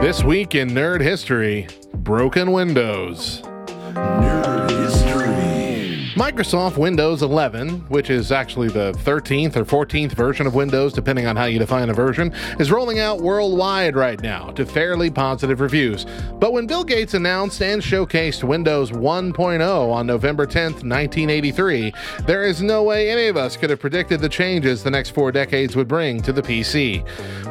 This week in nerd history, broken windows. Microsoft Windows 11, which is actually the 13th or 14th version of Windows, depending on how you define a version, is rolling out worldwide right now to fairly positive reviews. But when Bill Gates announced and showcased Windows 1.0 on November 10th, 1983, there is no way any of us could have predicted the changes the next four decades would bring to the PC.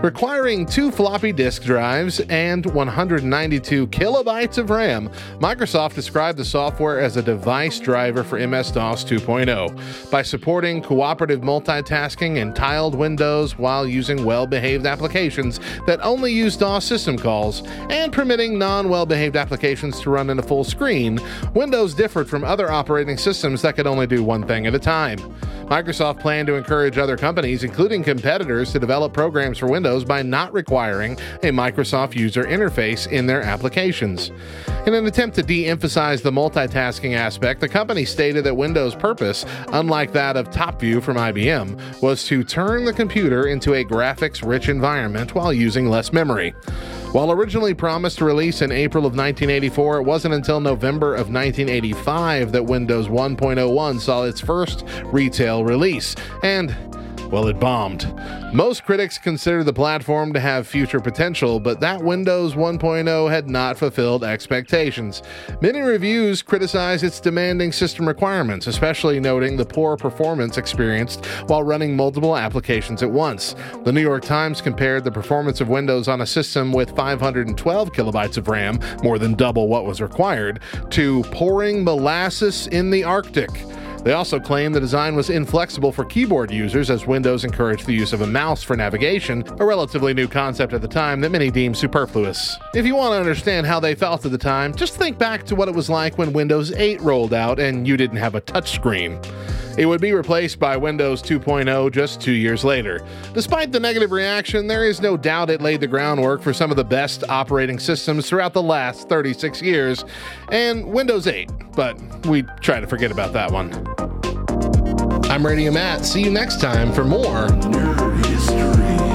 Requiring two floppy disk drives and 192 kilobytes of RAM, Microsoft described the software as a device driver for MS DOS 2.0 by supporting cooperative multitasking and tiled windows while using well behaved applications that only use DOS system calls and permitting non well behaved applications to run in a full screen. Windows differed from other operating systems that could only do one thing at a time. Microsoft planned to encourage other companies, including competitors, to develop programs for Windows by not requiring a Microsoft user interface in their applications. In an attempt to de emphasize the multitasking aspect, the company stated that Windows' purpose, unlike that of TopView from IBM, was to turn the computer into a graphics rich environment while using less memory. While originally promised to release in April of 1984, it wasn't until November of 1985 that Windows 1.01 saw its first retail release. And well, it bombed. Most critics consider the platform to have future potential, but that Windows 1.0 had not fulfilled expectations. Many reviews criticize its demanding system requirements, especially noting the poor performance experienced while running multiple applications at once. The New York Times compared the performance of Windows on a system with 512 kilobytes of RAM, more than double what was required, to pouring molasses in the Arctic. They also claim the design was inflexible for keyboard users as Windows encouraged the use of a mouse for navigation, a relatively new concept at the time that many deemed superfluous. If you want to understand how they felt at the time, just think back to what it was like when Windows 8 rolled out and you didn't have a touchscreen. It would be replaced by Windows 2.0 just two years later. Despite the negative reaction, there is no doubt it laid the groundwork for some of the best operating systems throughout the last 36 years, and Windows 8, but we try to forget about that one. I'm Radio Matt. See you next time for more Nerd history.